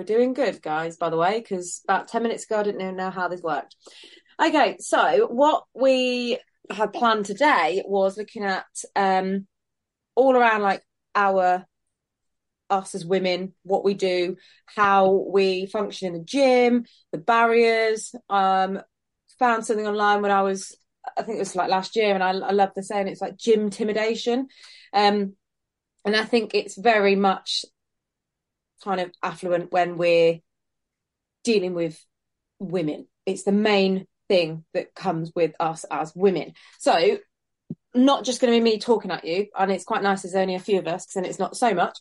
We're doing good, guys, by the way, because about 10 minutes ago, I didn't even know how this worked. Okay, so what we had planned today was looking at um, all around like our us as women, what we do, how we function in the gym, the barriers. Um, found something online when I was, I think it was like last year, and I, I love the saying it's like gym intimidation. Um, and I think it's very much kind of affluent when we're dealing with women. It's the main thing that comes with us as women. So, not just going to be me talking at you, and it's quite nice there's only a few of us because then it's not so much.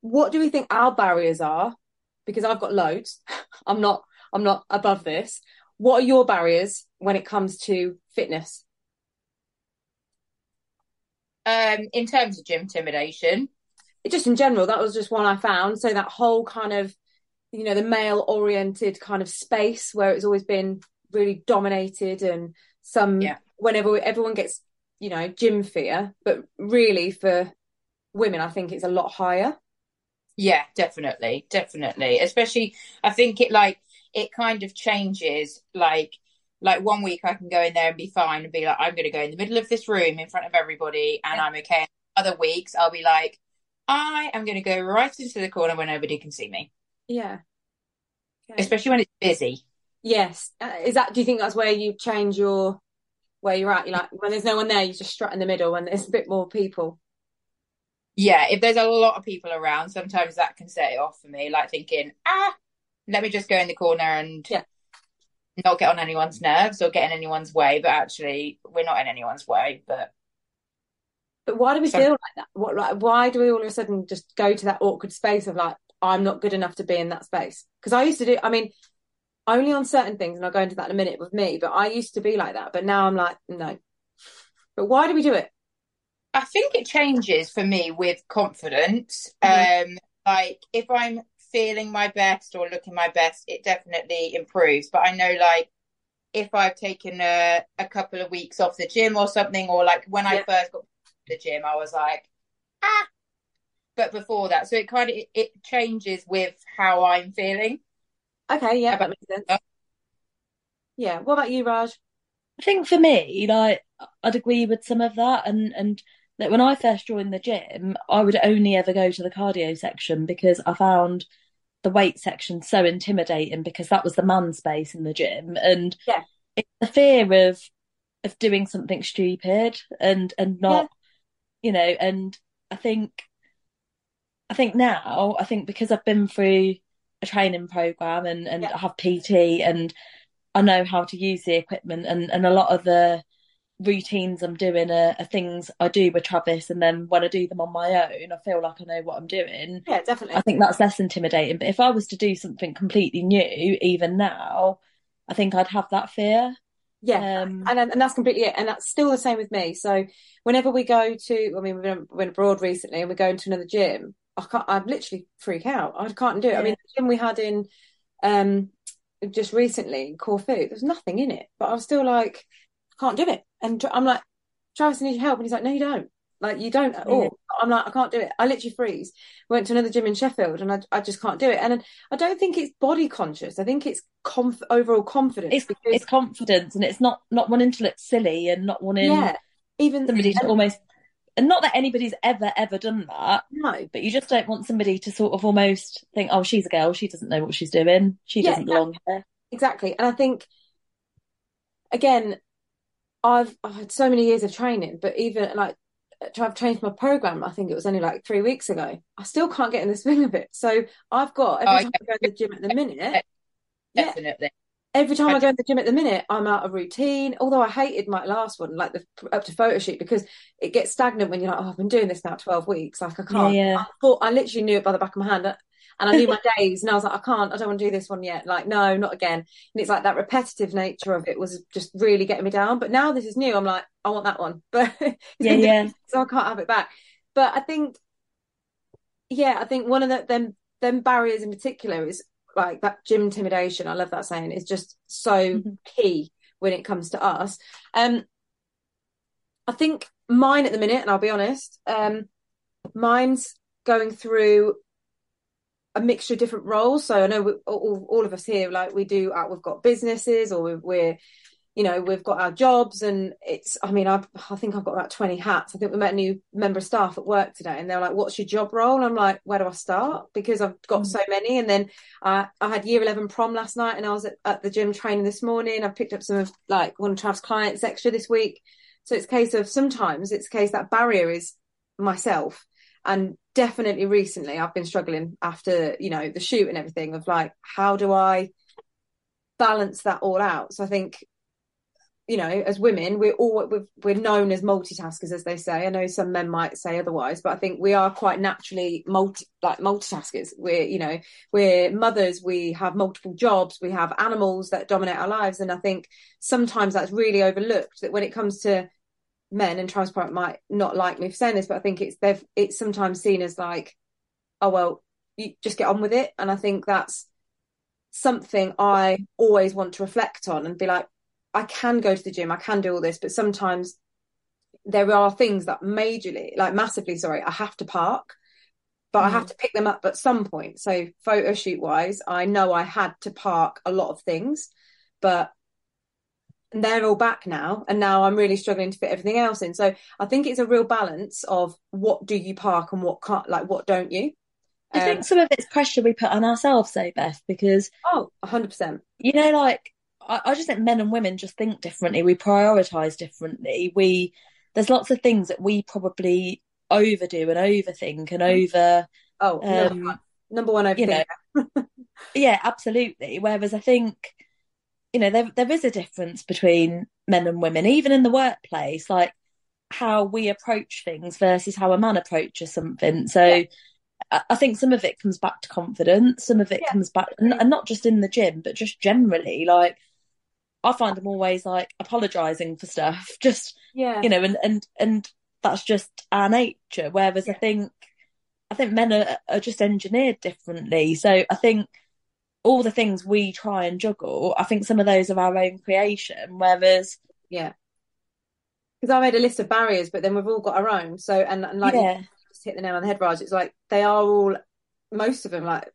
What do we think our barriers are? Because I've got loads. I'm not. I'm not above this. What are your barriers when it comes to fitness? Um, in terms of gym intimidation, just in general, that was just one I found. So that whole kind of, you know, the male oriented kind of space where it's always been really dominated and some yeah. whenever everyone gets, you know, gym fear, but really for women, I think it's a lot higher. Yeah, definitely, definitely. Especially, I think it like it kind of changes. Like, like one week I can go in there and be fine and be like, I'm going to go in the middle of this room in front of everybody and. I'm okay. Other weeks I'll be like, I am going to go right into the corner where nobody can see me. Yeah. Okay. Especially when it's busy. Yes. Uh, is that, do you think that's where you change your, where you're at? You like, when there's no one there, you just strut in the middle when there's a bit more people. Yeah. If there's a lot of people around, sometimes that can set it off for me, like thinking, ah, let me just go in the corner and yeah. not get on anyone's nerves or get in anyone's way. But actually, we're not in anyone's way. But but why do we feel like that? What like why do we all of a sudden just go to that awkward space of like I'm not good enough to be in that space? Because I used to do. I mean, only on certain things, and I'll go into that in a minute with me. But I used to be like that, but now I'm like no. But why do we do it? I think it changes for me with confidence. Mm-hmm. Um, like if I'm feeling my best or looking my best, it definitely improves. But I know like if I've taken a, a couple of weeks off the gym or something, or like when yeah. I first got the gym, I was like, ah. But before that, so it kind of it, it changes with how I'm feeling. Okay, yeah, that makes sense. Yeah. What about you, Raj? I think for me, like I'd agree with some of that, and and that when I first joined the gym, I would only ever go to the cardio section because I found the weight section so intimidating because that was the man space in the gym, and yeah, it's the fear of of doing something stupid and and not you know, and I think, I think now, I think because I've been through a training program and, and yeah. I have PT and I know how to use the equipment and, and a lot of the routines I'm doing are, are, things I do with Travis and then when I do them on my own I feel like I know what I'm doing. Yeah, definitely. I think that's less intimidating. But if I was to do something completely new, even now, I think I'd have that fear. Yeah, um, and and that's completely it, and that's still the same with me. So whenever we go to, I mean, we've been, been abroad recently, and we're going to another gym. I can't. I literally freak out. I can't do it. Yeah. I mean, the gym we had in um just recently, Corfu, there's nothing in it, but I was still like, can't do it. And I'm like, Travis, I need your help, and he's like, No, you don't. Like you don't at all. Yeah. I'm like, I can't do it. I literally freeze. Went to another gym in Sheffield and I, I just can't do it. And I don't think it's body conscious. I think it's conf- overall confidence. It's, because... it's confidence and it's not, not wanting to look silly and not wanting yeah, even somebody to almost, and not that anybody's ever, ever done that. No. But you just don't want somebody to sort of almost think, oh, she's a girl. She doesn't know what she's doing. She yeah, doesn't belong here. Exactly. And I think, again, I've, I've had so many years of training, but even like I've changed my program. I think it was only like three weeks ago. I still can't get in the swing of it. So I've got every oh, time I go to the gym at the minute. Definitely. Yeah, every time I go to the gym at the minute, I'm out of routine. Although I hated my last one, like the up to photo shoot, because it gets stagnant when you're like, oh, I've been doing this now 12 weeks. Like I can't. Yeah, yeah. I thought I literally knew it by the back of my hand and I knew my days, and I was like, I can't, I don't want to do this one yet. Like, no, not again. And it's like that repetitive nature of it was just really getting me down. But now this is new. I'm like, I want that one, but yeah, yeah. So I can't have it back. But I think, yeah, I think one of the them them barriers in particular is like that gym intimidation. I love that saying. It's just so mm-hmm. key when it comes to us. Um, I think mine at the minute, and I'll be honest, um, mine's going through a mixture of different roles. So I know we, all, all of us here, like we do, uh, we've got businesses or we're, we're you know we've got our jobs and it's i mean I've, i think i've got about 20 hats. I think we met a new member of staff at work today and they're like what's your job role? And i'm like where do i start? Because i've got mm. so many. And then uh, i had year 11 prom last night and i was at, at, the gym training this morning. I've picked up some of like one of Trav's clients extra this week. So it's a case of sometimes it's a case that barrier is myself and definitely recently i've been struggling after you know the shoot and everything of like how do i balance that all out so i think you know, as women, we're all we're known as multitaskers, as they say. I know some men might say otherwise, but I think we are quite naturally multi like multitaskers. We're you know we're mothers, we have multiple jobs, we have animals that dominate our lives, and I think sometimes that's really overlooked. That when it comes to men, and transplant might not like me for saying this, but I think it's they've it's sometimes seen as like, oh well, you just get on with it, and I think that's something I always want to reflect on and be like I can go to the gym, I can do all this, but sometimes there are things that majorly, like massively, sorry, I have to park, but mm. I have mm. to pick them up at some point. So photo shoot wise, I know I had to park a lot of things, but they're all back now and now i'm really struggling to fit everything else in so i think it's a real balance of what do you park and what can't like what don't you i um, think some of it's pressure we put on ourselves though beth because oh 100% you know like I, I just think men and women just think differently. We prioritize differently. We there's lots of things that we probably overdo and overthink and mm. over. Oh, um, number one, number one You know, yeah, absolutely. Whereas I think you know there there is a difference between men and women, even in the workplace, like how we approach things versus how a man approaches something. So. Yeah. I think some of it comes back to confidence. Some of it yeah. comes back, and not just in the gym, but just generally. Like I find them always like apologizing for stuff, just yeah, you know, and and and that's just our nature. Whereas yeah. I think I think men are, are just engineered differently. So I think all the things we try and juggle, I think some of those are our own creation. Whereas yeah, because I made a list of barriers, but then we've all got our own. So and, and like yeah. just hit the nail on the head, Raj. It's like they are all most of them like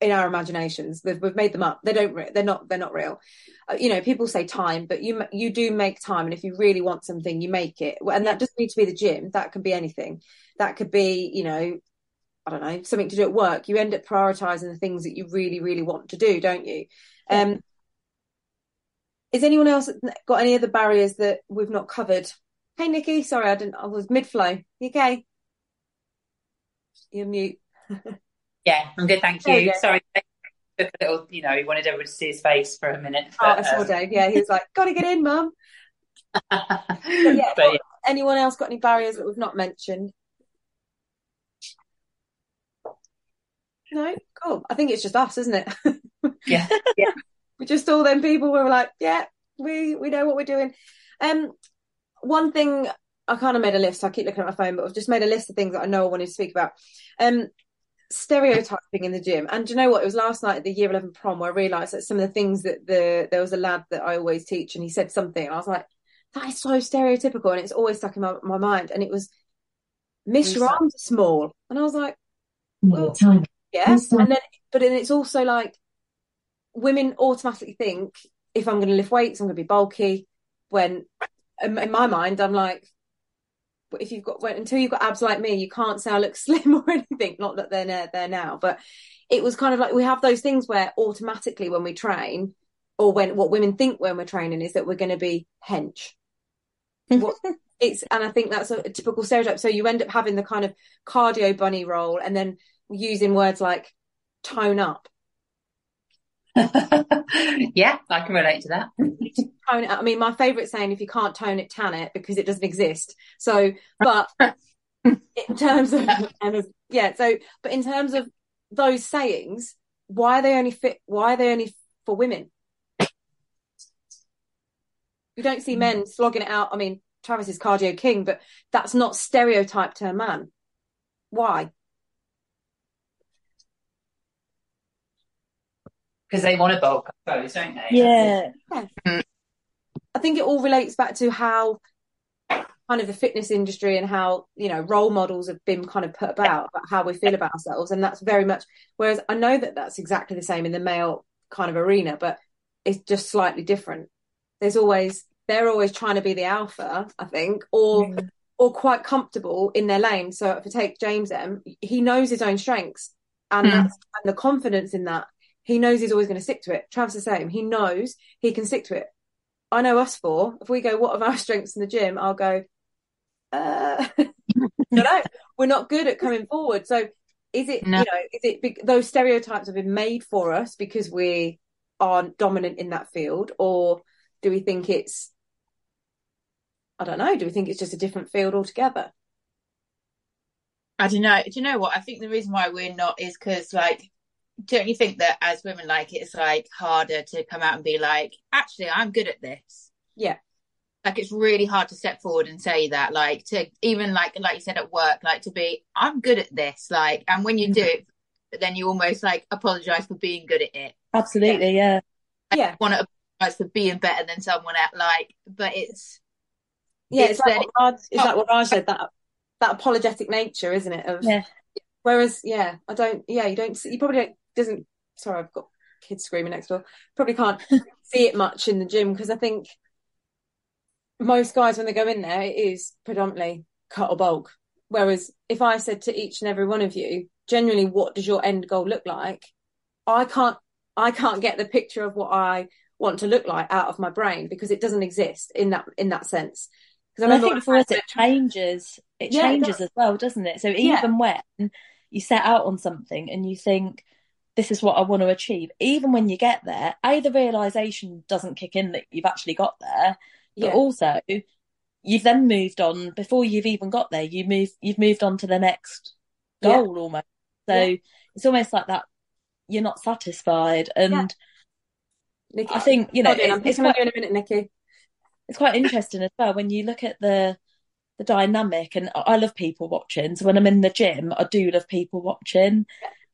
in our imaginations. We've, we've made them up. They don't. They're not. They're not real. Uh, you know, people say time, but you you do make time, and if you really want something, you make it. And that doesn't need to be the gym. That can be anything. That could be, you know, I don't know, something to do at work. You end up prioritizing the things that you really, really want to do, don't you? Um, is anyone else got any other barriers that we've not covered? Hey, Nikki. Sorry, I didn't. I was mid flow. You okay? You're mute. Yeah, I'm good, thank you. you Sorry, a little, you know, he wanted everyone to see his face for a minute. Oh, but, oh, I saw um... Dave. Yeah, he was like, "Got to get in, mum." yeah, but, yeah. anyone else got any barriers that we've not mentioned? No, cool. I think it's just us, isn't it? yeah, yeah. We're just all them people where we're like, yeah, we we know what we're doing. Um, one thing I kind of made a list. I keep looking at my phone, but I've just made a list of things that I know I wanted to speak about. Um, stereotyping in the gym. And you know what? It was last night at the year 11 prom where I realised that some of the things that the there was a lad that I always teach and he said something and I was like, that is so stereotypical and it's always stuck in my, my mind. And it was, Miss, your arms are small. And I was like, well, yeah. Mm-hmm. And then, but then it's also like women automatically think if I'm going to lift weights, I'm going to be bulky. When in my mind, I'm like, if you've got until you've got abs like me, you can't say I look slim or anything. Not that they're there now, but it was kind of like we have those things where automatically when we train, or when what women think when we're training is that we're going to be hench. what, it's and I think that's a, a typical stereotype. So you end up having the kind of cardio bunny role, and then using words like tone up yeah, I can relate to that. tone it. I mean, my favourite saying: "If you can't tone it, tan it," because it doesn't exist. So, but in terms of, yeah, so but in terms of those sayings, why are they only fit? Why are they only for women? You don't see men slogging it out. I mean, Travis is cardio king, but that's not stereotyped to a man. Why? Because they want to bulk, I suppose, don't they? Yeah. yeah. I think it all relates back to how kind of the fitness industry and how you know role models have been kind of put about about how we feel about ourselves and that's very much whereas i know that that's exactly the same in the male kind of arena but it's just slightly different there's always they're always trying to be the alpha i think or mm. or quite comfortable in their lane so if i take james m he knows his own strengths and mm. that's and the confidence in that he knows he's always going to stick to it travis the same he knows he can stick to it I know us four. If we go, what are our strengths in the gym? I'll go, uh, know. we're not good at coming forward. So is it, no. you know, is it those stereotypes have been made for us because we aren't dominant in that field, or do we think it's, I don't know, do we think it's just a different field altogether? I don't know. Do you know what? I think the reason why we're not is because, like, don't you think that as women, like, it's like harder to come out and be like, actually, I'm good at this? Yeah like it's really hard to step forward and say that like to even like like you said at work like to be i'm good at this like and when you do mm-hmm. it then you almost like apologize for being good at it absolutely yeah yeah, yeah. want to apologize for being better than someone else like but it's yeah it's, it's like what Raj, is that what Raj said that that apologetic nature isn't it of yeah whereas yeah i don't yeah you don't you probably don't doesn't sorry i've got kids screaming next door. Probably can't see it much in the gym because i think most guys when they go in there it is predominantly cut or bulk. Whereas if i said to each and every one of you genuinely what does your end goal look like? I can't i can't get the picture of what i want to look like out of my brain because it doesn't exist in that in that sense. Because I, I, think for us it changes it yeah, changes it as well doesn't it? So even yeah. when you set out on something and you think this is what I want to achieve. Even when you get there, A, the realization doesn't kick in that you've actually got there but yeah. also you've then moved on before you've even got there. You move, you've moved on to the next goal yeah. almost. So yeah. it's almost like that. You're not satisfied, and Nikki, I think you know. It, I'm it's quite, in a minute, Nikki. It's quite interesting as well when you look at the the dynamic, and I love people watching. So when I'm in the gym, I do love people watching,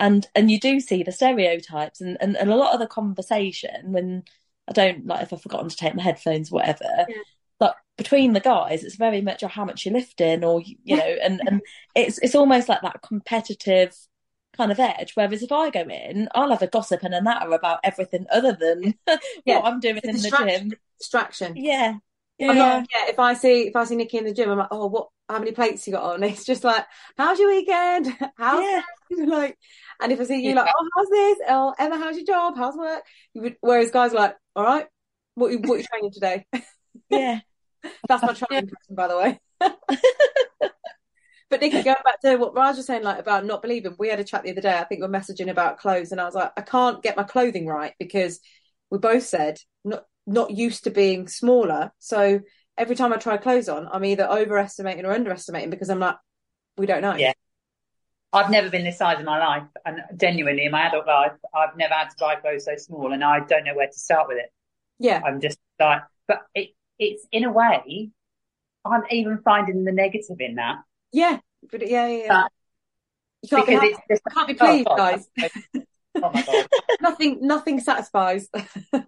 and and you do see the stereotypes and, and, and a lot of the conversation when I don't like if I've forgotten to take my headphones, whatever. Yeah. But between the guys, it's very much oh, how much you're lifting, or you know, and and it's it's almost like that competitive kind of edge. Whereas if I go in, I'll have a gossip and a natter about everything other than yeah. what I'm doing in the gym. Distraction. Yeah. Yeah. Not, yeah. If I see if I see Nikki in the gym, I'm like, oh, what? How many plates you got on? It's just like, how's your weekend? How's yeah. like? And if I see you yeah. like, oh, how's this? Oh, Emma, how's your job? How's work? Would, whereas guys are like, all right, what what are you training today? Yeah, that's my training person, by the way. but Nikki, going back to what Raj was saying, like about not believing, we had a chat the other day. I think we are messaging about clothes, and I was like, I can't get my clothing right because we both said not not used to being smaller. So every time I try clothes on, I'm either overestimating or underestimating because I'm like, we don't know. Yeah. I've never been this size in my life, and genuinely in my adult life, I've never had to buy clothes so small, and I don't know where to start with it. Yeah, I'm just like, but it, it's in a way, I'm even finding the negative in that. Yeah, but yeah, yeah. yeah. you can't because be, it's just, can't be oh, pleased, oh, guys. oh my god, nothing, nothing satisfies. no,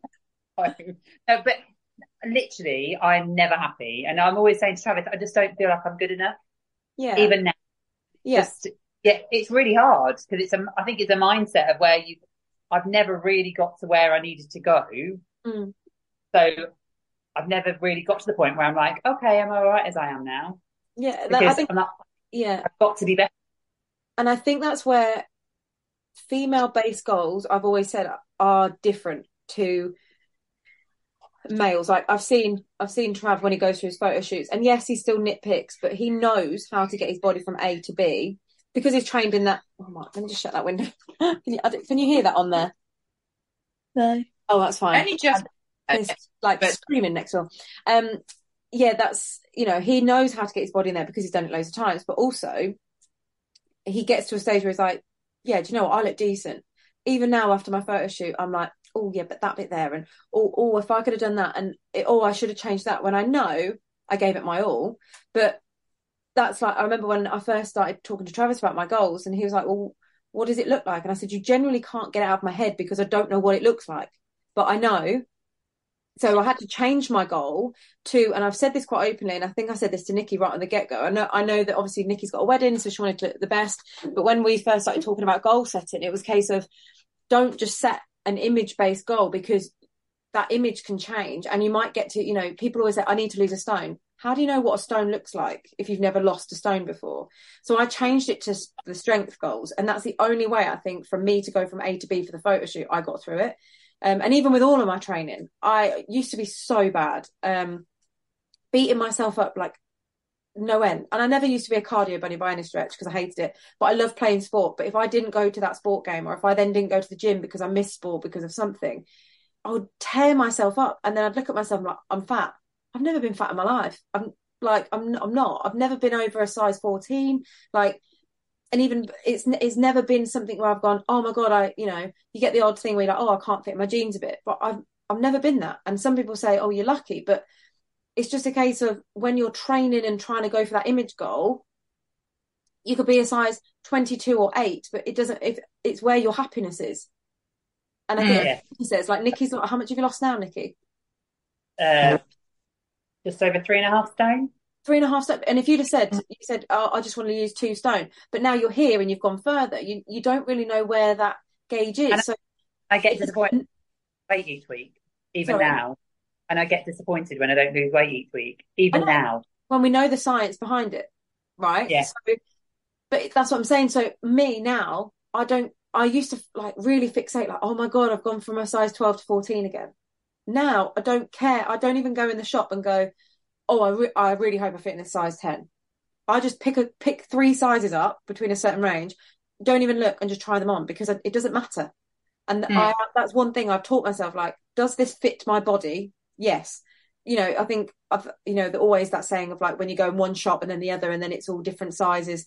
but literally, I'm never happy, and I'm always saying to Travis, I just don't feel like I'm good enough. Yeah, even now. Yes. Yeah yeah, it's really hard because it's a, I think it's a mindset of where you, I've never really got to where I needed to go. Mm. So I've never really got to the point where I'm like, okay, I'm all right as I am now? Yeah, that, I think, not, yeah, I've got to be better. And I think that's where female based goals, I've always said, are different to males. Like I've seen, I've seen Trav when he goes through his photo shoots, and yes, he still nitpicks, but he knows how to get his body from A to B because he's trained in that. Oh my! Let me just shut that window. can you can you hear that on there? No. Oh, that's fine. Only just it's like but... screaming next door. Um, yeah, that's you know he knows how to get his body in there because he's done it loads of times, but also he gets to a stage where he's like, yeah, do you know what? I look decent. Even now after my photo shoot, I'm like, oh yeah, but that bit there, and oh, oh if I could have done that, and it, oh I should have changed that. When I know I gave it my all, but that's like I remember when I first started talking to Travis about my goals, and he was like, "Well, what does it look like?" And I said, "You generally can't get out of my head because I don't know what it looks like, but I know so I had to change my goal to, and I've said this quite openly, and I think I said this to Nikki right on the get go. I know, I know that obviously Nikki's got a wedding, so she wanted to look the best. But when we first started talking about goal setting, it was a case of don't just set an image based goal because that image can change, and you might get to, you know, people always say, I need to lose a stone. How do you know what a stone looks like if you've never lost a stone before? So I changed it to the strength goals, and that's the only way I think for me to go from A to B for the photo shoot. I got through it um, and even with all of my training, I used to be so bad, um, beating myself up like no end. And I never used to be a cardio bunny by any stretch because I hated it. But I love playing sport. But if I didn't go to that sport game or if I then didn't go to the gym because I missed sport because of something, I would tear myself up. And then I'd look at myself like, I'm fat. I've never been fat in my life. I'm like, I'm, I'm not. I've never been over a size 14. Like, and even it's it's never been something where I've gone, oh my god, I you know, you get the odd thing where you're like, oh, I can't fit my jeans a bit, but I've I've never been that. And some people say, oh, you're lucky, but it's just a case of when you're training and trying to go for that image goal, you could be a size 22 or 8, but it doesn't if it's where your happiness is. And I think yeah. he says, like Nikki's how much have you lost now, Nikki? Uh, just over three and a half stone three and a half stone. And if you'd have said, you said, oh, I just want to use two stone, but now you're here and you've gone further, you you don't really know where that gauge is. And so I get disappointed weight each week, even Sorry. now. And I get disappointed when I don't lose weight each week, even now. When we know the science behind it, right? Yeah. So, but that's what I'm saying. So me now, I don't. I used to like really fixate, like, oh my god, I've gone from a size 12 to 14 again. Now I don't care. I don't even go in the shop and go, oh, I, re- I really hope I fit in a size 10. I just pick a pick three sizes up between a certain range, don't even look and just try them on because it doesn't matter. And mm. I, that's one thing I've taught myself. Like, does this fit my body? Yes. You know, I think I've, you know, the, always that saying of like when you go in one shop and then the other, and then it's all different sizes.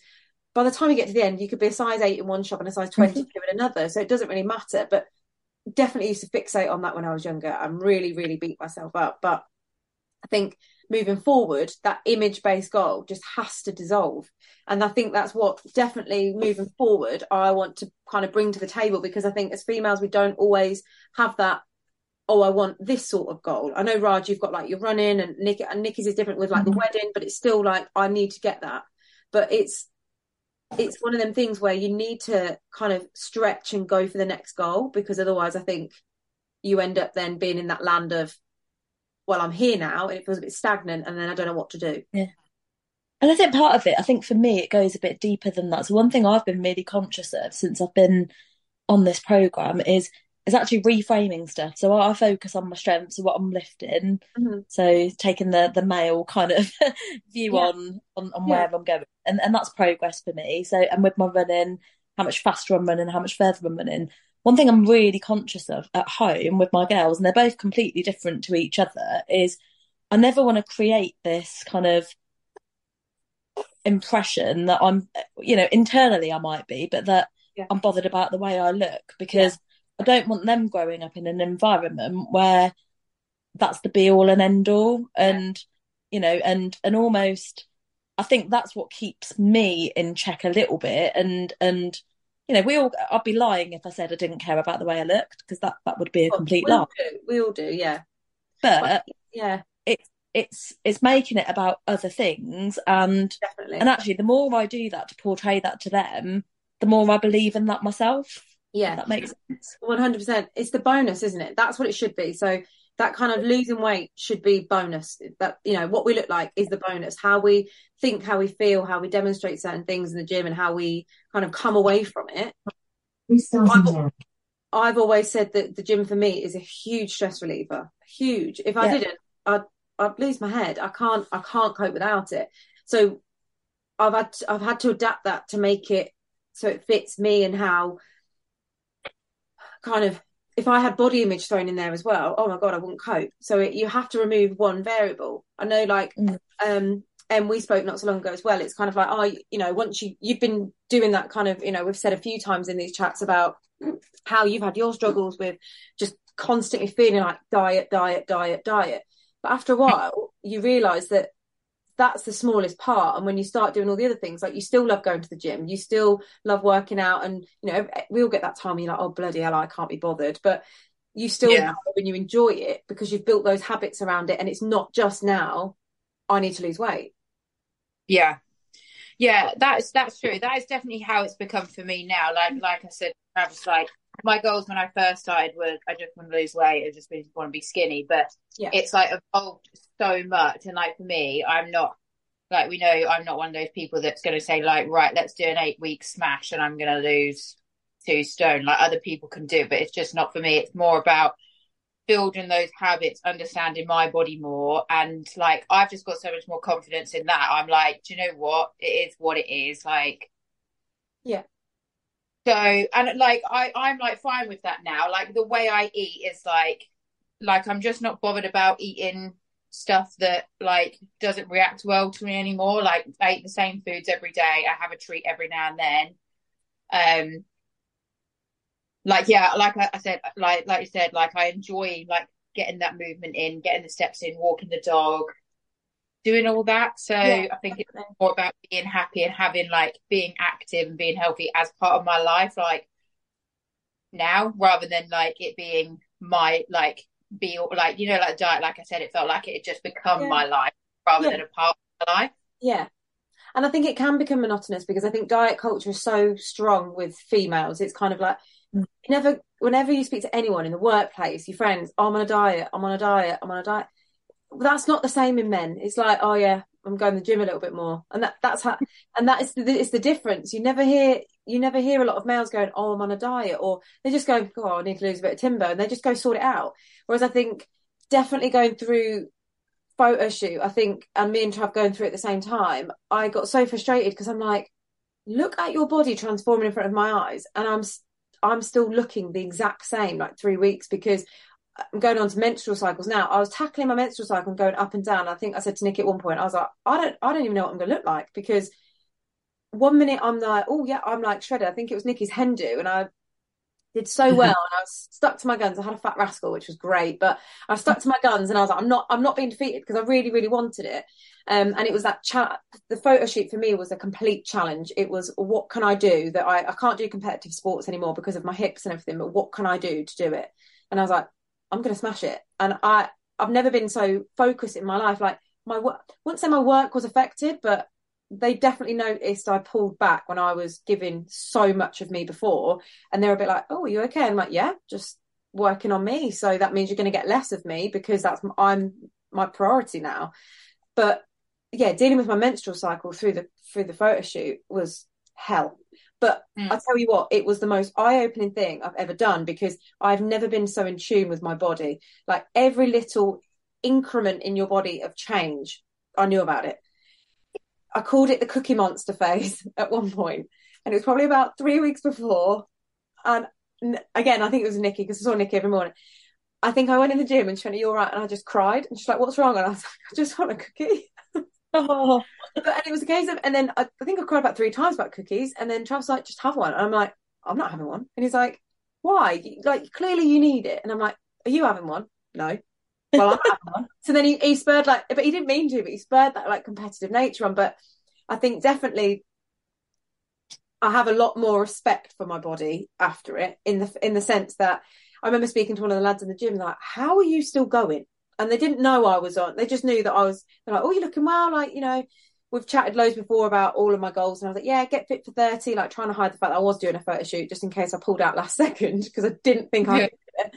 By the time you get to the end, you could be a size eight in one shop and a size 20 mm-hmm. in another. So it doesn't really matter. But definitely used to fixate on that when I was younger and really, really beat myself up. But I think moving forward, that image based goal just has to dissolve. And I think that's what definitely moving forward, I want to kind of bring to the table because I think as females, we don't always have that. Oh, I want this sort of goal. I know Raj, you've got like your running, and Nick and Nikki's is different with like the mm-hmm. wedding, but it's still like I need to get that. But it's it's one of them things where you need to kind of stretch and go for the next goal because otherwise, I think you end up then being in that land of well, I'm here now, and it feels a bit stagnant, and then I don't know what to do. Yeah. And I think part of it, I think for me, it goes a bit deeper than that. So one thing I've been really conscious of since I've been on this program is is actually reframing stuff. So I focus on my strengths, so what I'm lifting. Mm-hmm. So taking the the male kind of view yeah. on on, on where. I'm going, and and that's progress for me. So and with my running, how much faster I'm running, how much further I'm running one thing I'm really conscious of at home with my girls, and they're both completely different to each other, is I never want to create this kind of impression that I'm, you know, internally I might be, but that yeah. I'm bothered about the way I look because yeah. I don't want them growing up in an environment where that's the be all and end all. And, you know, and, and almost, I think that's what keeps me in check a little bit and, and, you know, we all, I'd be lying if I said I didn't care about the way I looked because that, that would be a complete we lie. Do. We all do, yeah. But yeah, it's, it's, it's making it about other things. And, Definitely. and actually, the more I do that to portray that to them, the more I believe in that myself. Yeah. That makes sense. 100%. It's the bonus, isn't it? That's what it should be. So, that kind of losing weight should be bonus that you know what we look like is the bonus how we think how we feel how we demonstrate certain things in the gym and how we kind of come away from it I've, I've, always said that the gym for me is a huge stress reliever huge if i yeah. didn't i'd i'd lose my head i can't i can't cope without it so i've had to, i've had to adapt that to make it so it fits me and how kind of if I had body image thrown in there as well, oh my god, I wouldn't cope. So it, you have to remove one variable. I know, like, mm. um, and we spoke not so long ago as well. It's kind of like, oh, you know, once you you've been doing that kind of, you know, we've said a few times in these chats about how you've had your struggles with just constantly feeling like diet, diet, diet, diet. But after a while, you realise that that's the smallest part. And when you start doing all the other things, like you still love going to the gym, you still love working out, and you know we all get that time. You're like, oh bloody hell, I can't be bothered. But You still Yeah. and you enjoy it because you've built those habits around it, and it's not just now. I need to lose weight. Yeah. Yeah, that's that's true. That is definitely how it's become for me now. Like like I said, I was like my goals when I first started were I just want to lose weight, I just want to be skinny. But Yeah. it's like evolved so much. And like for me, I'm not like we know I'm not one of those people that's gonna say like, right, let's do an eight week smash and I'm gonna lose two stone. Like other people can do, but it's just not for me. It's more about building those habits, understanding my body more, and like I've just got so much more confidence in that. I'm like, do you know what? It is what it is. Like, Yeah. So and like I I'm like fine with that now. Like the way I eat is like like I'm just not bothered about eating stuff that like doesn't react well to me anymore. Like I eat the same foods every day. I have a treat every now and then. Um like yeah, like I, I said, like like you said, like I enjoy like getting that movement in, getting the steps in, walking the dog, doing all that. So Yeah, I think it's more about being happy and having like being active and being healthy as part of my life, like now, rather than like it being my like be like you know like diet. Like I said, it felt like it had just become Yeah. my life rather Yeah. than a part of my life. Yeah. And I think it can become monotonous because I think diet culture is so strong with females. It's kind of like Mm. you never, whenever you speak to anyone in the workplace, your friends, "Oh, I'm on a diet, I'm on a diet, I'm on a diet. That's not the same in men. It's like, oh yeah, I'm going to the gym a little bit more, and that that's how, and that is the it's the difference. You never hear you never hear a lot of males going, oh, I'm on a diet, or they just go, oh, I need to lose a bit of timber, and they just go sort it out. Whereas I think definitely going through photo shoot, I think, and me and Trav going through at the same time, I got so frustrated because I'm like, look at your body transforming in front of my eyes, and I'm I'm still looking the exact same like three weeks because I'm going on to menstrual cycles now. I was tackling my menstrual cycle and going up and down. I think I said to Nick at one point, I was like, I don't I don't even know what I'm going to look like because one minute I'm like, oh yeah, I'm like shredded. I think it was Nikki's hen do, and I did so well, and I was stuck to my guns. I had a fat rascal, which was great, but I stuck to my guns, and I was like, I'm not, I'm not being defeated because I really, really wanted it. Um, and it was that chat. The photo shoot for me was a complete challenge. It was, what can I do that I, I can't do competitive sports anymore because of my hips and everything, but what can I do to do it? And I was like, I'm going to smash it. And I, I've never been so focused in my life. Like my work, wouldn't say my work was affected, but they definitely noticed I pulled back when I was giving so much of me before. And they were a bit like, oh, are you okay? I'm like, yeah, just working on me. So that means you're going to get less of me because that's, I'm my priority now. But yeah, dealing with my menstrual cycle through the, through the photo shoot was hell. But Mm. I tell you what, it was the most eye opening thing I've ever done because I've never been so in tune with my body. Like every little increment in your body of change, I knew about it. I called it the cookie monster phase at one point, and it was probably about three weeks before. And again, I think it was Nikki because I saw Nikki every morning. I think I went in the gym and she went, "Are you all right?" And I just cried, and she's like, "What's wrong?" And I was like, "I just want a cookie." Oh, But and it was a case of, and then I, I think I cried about three times about cookies, and then Travis like, just have one. And I'm like, I'm not having one. And he's like, why? Like, clearly you need it. And I'm like, are you having one? No. Well. So then he, he spurred like, but he didn't mean to, but he spurred that like competitive nature on. But I think definitely I have a lot more respect for my body after it in the in the sense that I remember speaking to one of the lads in the gym, like, how are you still going? And they didn't know I was on. They just knew that I was. They're like, "Oh, you're looking well." Like, you know, we've chatted loads before about all of my goals, and I was like, "Yeah, get fit for 30." Like, trying to hide the fact that I was doing a photo shoot just in case I pulled out last second because I didn't think I Yeah. could do it.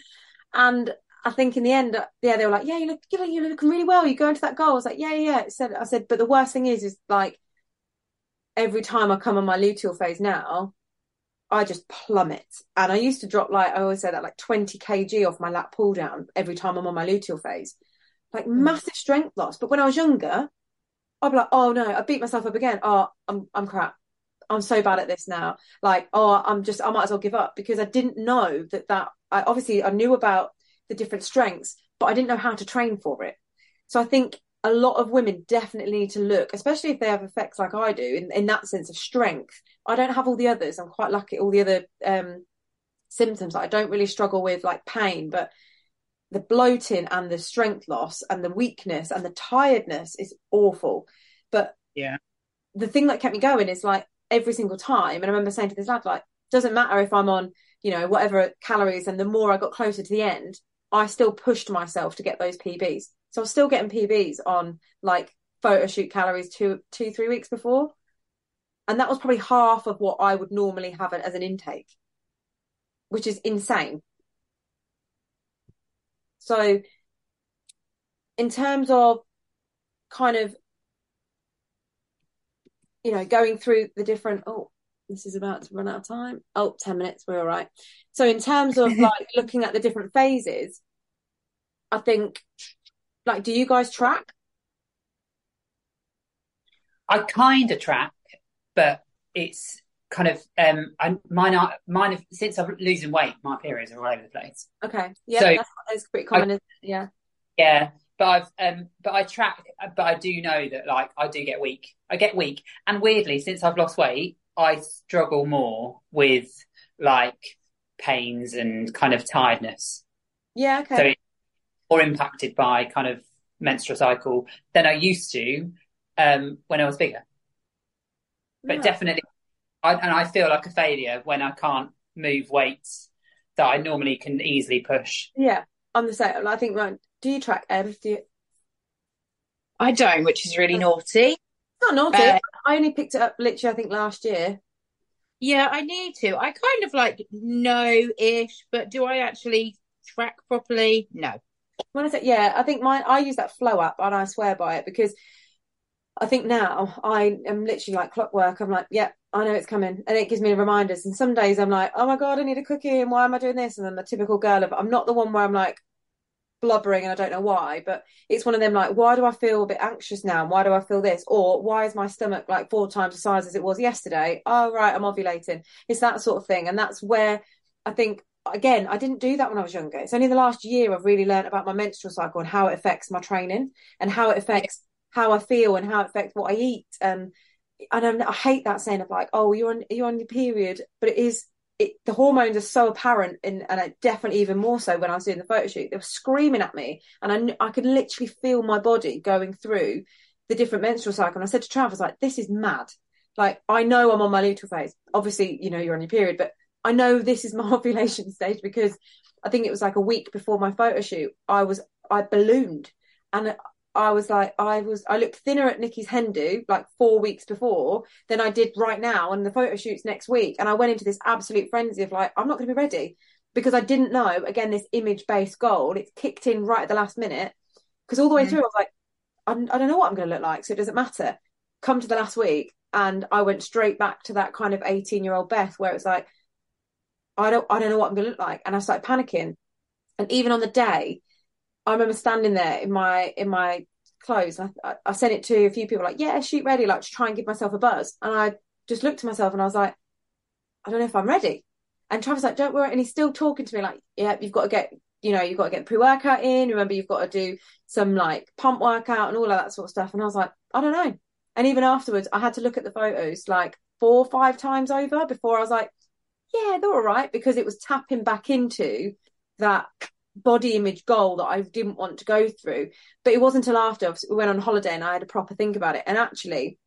And I think in the end, yeah, they were like, "Yeah, you look, you you're looking really well. You're going to that goal." I was like, "Yeah, yeah." yeah." I said, I said, but the worst thing is, is like every time I come on my luteal phase now, I just plummet. And I used to drop like I always say that like 20 kg off my lat pull down every time I'm on my luteal phase. Like hmm. massive strength loss. But when I was younger, I'd be like, oh no, I beat myself up again. Oh, I'm I'm crap. I'm so bad at this now. Like, oh, I'm just I might as well give up because I didn't know that that I obviously I knew about the different strengths, but I didn't know how to train for it. So I think a lot of women definitely need to look, especially if they have effects like I do, in, in that sense of strength. I don't have all the others. I'm quite lucky. All the other um, symptoms I don't really struggle with, like pain, but the bloating and the strength loss and the weakness and the tiredness is awful. But Yeah. the thing that kept me going is like every single time. And I remember saying to this lad, like, doesn't matter if I'm on you know, whatever calories. And the more I got closer to the end, I still pushed myself to get those PBs. So I was still getting PBs on like photo shoot calories two, two, three weeks before. And that was probably half of what I would normally have as an intake, which is insane. So, in terms of kind of, you know, going through the different, oh, this is about to run out of time. Oh, 10 minutes, we're all right. So, in terms of like looking at the different phases, I think, like, do you guys track? I kind of track, but it's kind of um I mine are mine have, since I'm losing weight, my periods are all over the place. Okay. Yeah, so, that's, that's pretty common, I, Yeah. Yeah. But I've um but I track but I do know that like I do get weak. I get weak. And weirdly, since I've lost weight, I struggle more with like pains and kind of tiredness. Yeah, okay. So it's more impacted by kind of menstrual cycle than I used to um, when I was bigger. But yeah. definitely, I, and I feel like a failure when I can't move weights that I normally can easily push. Yeah, I'm the same. I think, right, do you track Em? Do you? I don't, which is really naughty. Not naughty. Uh, I only picked it up literally, I think, last year. Yeah, I need to. I kind of like know ish, but do I actually track properly? No. When I say yeah, I think mine. I use that flow app, and I swear by it because I think now I am literally like clockwork. I'm like, yeah, I know it's coming, and it gives me reminders. And some days I'm like, oh my god, I need a cookie, and why am I doing this? And then the typical girl of I'm not the one where I'm like blubbering and I don't know why, but it's one of them like, why do I feel a bit anxious now? And why do I feel this? Or why is my stomach like four times the size as it was yesterday? Oh right, I'm ovulating. It's that sort of thing, and that's where I think again, I didn't do that when I was younger. It's only the last year I've really learned about my menstrual cycle and how it affects my training and how it affects how I feel and how it affects what I eat. Um, and I'm, I hate that saying of like, oh, you're on you're on your period, but it is it, the hormones are so apparent, in, and it definitely even more so when I was doing the photo shoot. They were screaming at me, and I I could literally feel my body going through the different menstrual cycle. And I said to Travis, like, this is mad. Like, I know I'm on my luteal phase. Obviously, you know, you're on your period, but I know this is my ovulation stage because I think it was like a week before my photo shoot. I was I ballooned, and I was like, I was, I looked thinner at Nikki's hen do like four weeks before than I did right now. And the photo shoot's next week. And I went into this absolute frenzy of like, I'm not going to be ready because I didn't know, again, this image based goal, it's kicked in right at the last minute. Because all the way mm. through, I was like, I, I don't know what I'm going to look like. So it doesn't matter. Come to the last week. And I went straight back to that kind of 18 year old Beth where it's like, I don't, I don't know what I'm going to look like. And I started panicking. And even on the day, I remember standing there in my in my clothes. I, I sent it to a few people, like, yeah, shoot ready, like to try and give myself a buzz. And I just looked at myself and I was like, I don't know if I'm ready. And Travis like, don't worry. And he's still talking to me like, yeah, you've got to get, you know, you've got to get pre-workout in. Remember, you've got to do some like pump workout and all of that sort of stuff. And I was like, I don't know. And even afterwards, I had to look at the photos like four or five times over before I was like, yeah, they're all right because it was tapping back into that body image goal that I didn't want to go through. But it wasn't until after we went on holiday and I had a proper think about it. And actually,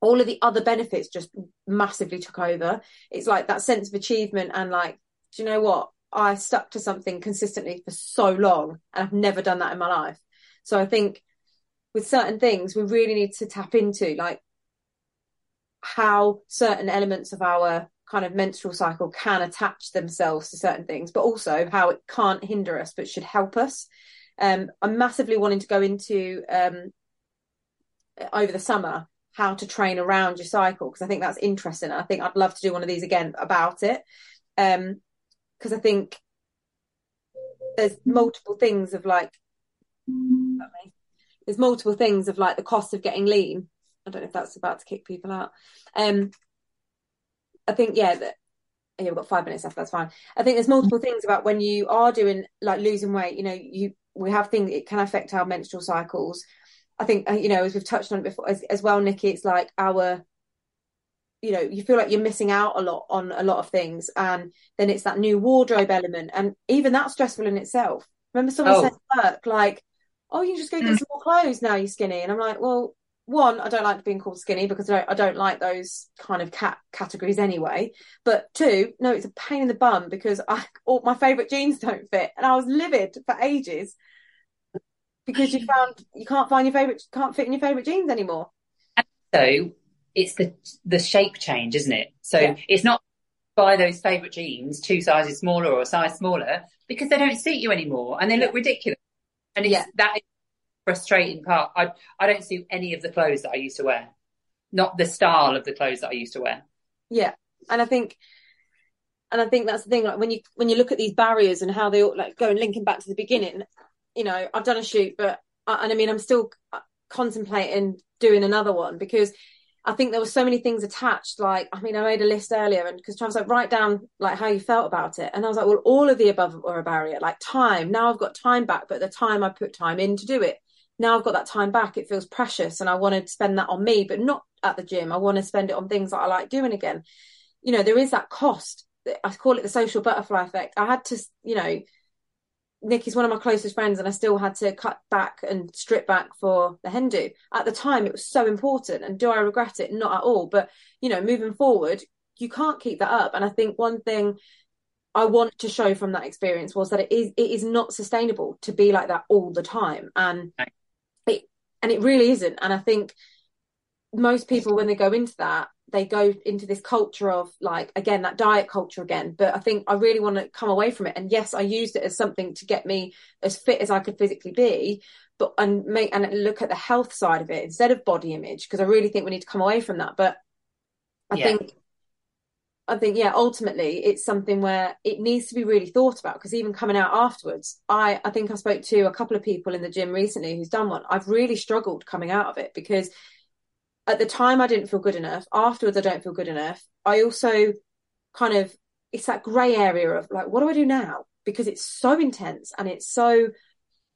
all of the other benefits just massively took over. It's like that sense of achievement and like, do you know what? I stuck to something consistently for so long and I've never done that in my life. So I think with certain things, we really need to tap into like how certain elements of our kind of menstrual cycle can attach themselves to certain things, but also how it can't hinder us but should help us. Um, I'm massively wanting to go into um, over the summer how to train around your cycle because I think that's interesting. I think I'd love to do one of these again about it because um, I think there's multiple things of like there's multiple things of like the cost of getting lean. I don't know if that's about to kick people out. Um, I think yeah that yeah we've got five minutes left. That's fine. I think there's multiple things about when you are doing like losing weight. You know, you we have things it can affect our menstrual cycles. I think uh, you know as we've touched on it before as, as well, Nikki. It's like our you know you feel like you're missing out a lot on a lot of things and then it's that new wardrobe element and even that's stressful in itself remember someone oh. said work like oh you can just go get mm. some more clothes now you're skinny and i'm like well one, I don't like being called skinny because I don't, I don't like those kind of cat categories anyway. But two, no, it's a pain in the bum because I, all my favourite jeans don't fit, and I was livid for ages because you found you can't find your favourite can't fit in your favourite jeans anymore. So it's the the shape change, isn't it? So Yeah. it's not buy those favourite jeans two sizes smaller or a size smaller because they don't suit you anymore and they look ridiculous. And it's Yeah. that frustrating part. I I don't suit any of the clothes that I used to wear. Not the style of the clothes that I used to wear. Yeah, and I think, and I think that's the thing. Like when you when you look at these barriers and how they all like go and linking back to the beginning. You know, I've done a shoot, but uh, and I mean, I'm still contemplating doing another one because I think there were so many things attached. Like, I mean, I made a list earlier, and because Travis like write down like how you felt about it, and I was like, well, all of the above were a barrier. Like time. Now I've got time back, but the time I put time in to do it. Now I've got that time back. It feels precious, and I want to spend that on me, but not at the gym. I want to spend it on things that I like doing again. You know, there is that cost. I call it the social butterfly effect. I had to, you know, Nikki's one of my closest friends, and I still had to cut back and strip back for the hen do. At the time, it was so important. And do I regret it? Not at all. But, you know, moving forward, you can't keep that up. And I think one thing I want to show from that experience was that it is it is not sustainable to be like that all the time. And and it really isn't. And I think most people when they go into that, they go into this culture of like again that diet culture again. But I think I really want to come away from it. And yes, I used it as something to get me as fit as I could physically be, but and make and look at the health side of it instead of body image because I really think we need to come away from that. But I Yeah. think I think yeah, ultimately it's something where it needs to be really thought about because even coming out afterwards, I I think I spoke to a couple of people in the gym recently who's done one. I've really struggled coming out of it because at the time I didn't feel good enough. Afterwards I don't feel good enough. I also kind of it's that grey area of like what do I do now? Because it's so intense and it's so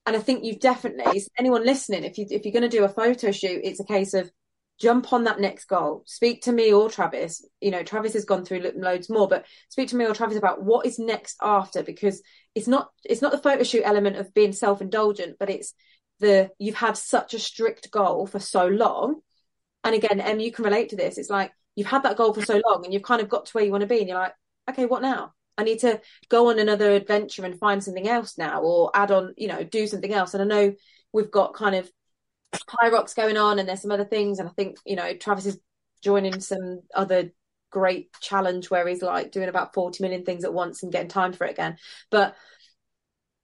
and I think you've definitely anyone listening if you if you're going to do a photo shoot, it's a case of jump on that next goal. Speak to me or Travis. You know, Travis has gone through lo- loads more, but speak to me or Travis about what is next after because it's not it's not the photo shoot element of being self-indulgent, but it's the you've had such a strict goal for so long. And again, Em, you can relate to this. It's like you've had that goal for so long and you've kind of got to where you want to be and you're like, okay, what now? I need to go on another adventure and find something else now or add on, you know, do something else. And I know we've got kind of HYROX going on and there's some other things. And I think you know Travis is joining some other great challenge where he's like doing about 40 million things at once and getting time for it again. But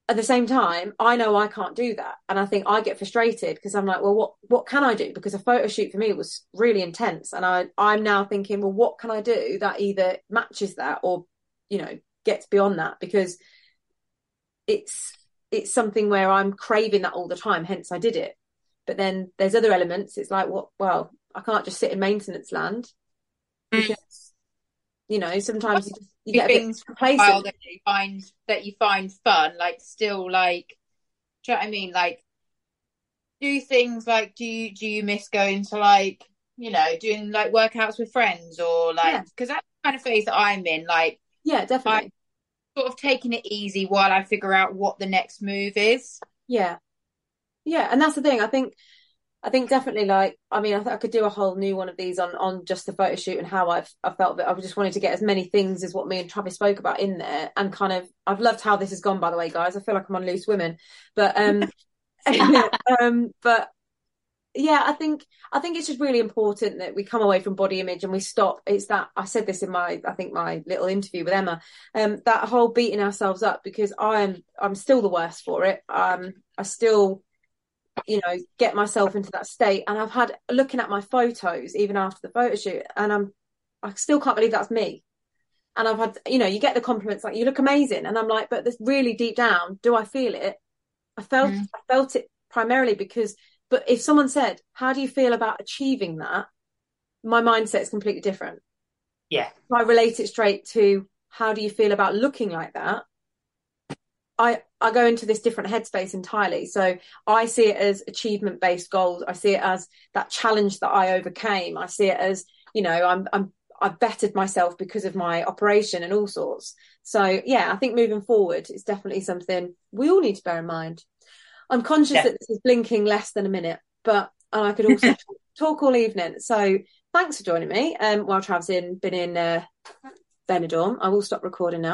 at the same time I know I can't do that. And I think I get frustrated because I'm like well what what can I do? Because a photo shoot for me was really intense. And I I'm now thinking well what can I do that either matches that or you know gets beyond that? Because it's it's something where I'm craving that all the time hence I did it but then there's other elements it's like what well I can't just sit in maintenance land mm. because you know sometimes you just you get a bit things complacent that you find that you find fun, like still like do you know what I mean? Like do things like do you do you miss going to like you know doing like workouts with friends or like Yeah. because that's the kind of phase that I'm in like yeah definitely sort of taking it easy while I figure out what the next move is. yeah yeah and that's the thing I think I think definitely like I mean I, th- I could do a whole new one of these on on just the photo shoot and how I've I felt that I just wanted to get as many things as what me and Travis spoke about in there and kind of I've loved how this has gone by the way guys I feel like I'm on loose women but um um but yeah I think I think it's just really important that we come away from body image and we stop it's that I said this in my I think my little interview with Emma um that whole beating ourselves up because I'm I'm still the worst for it um I still you know get myself into that state. And I've had looking at my photos even after the photo shoot and I'm I still can't believe that's me. And I've had you know you get the compliments like you look amazing. And I'm like but this really deep down do I feel it? I felt Mm. I felt it primarily because but if someone said how do you feel about achieving that? My mindset is completely different. Yeah. I relate it straight to how do you feel about looking like that I I go into this different headspace entirely. So I see it as achievement based goals. I see it as that challenge that I overcame. I see it as you know I'm I'm I've bettered myself because of my operation and all sorts. So yeah, I think moving forward it's definitely something we all need to bear in mind. I'm conscious Yeah. that this is blinking less than a minute, but and I could also talk all evening. So thanks for joining me. Um, while Trav's in been in uh, Benidorm, I will stop recording now.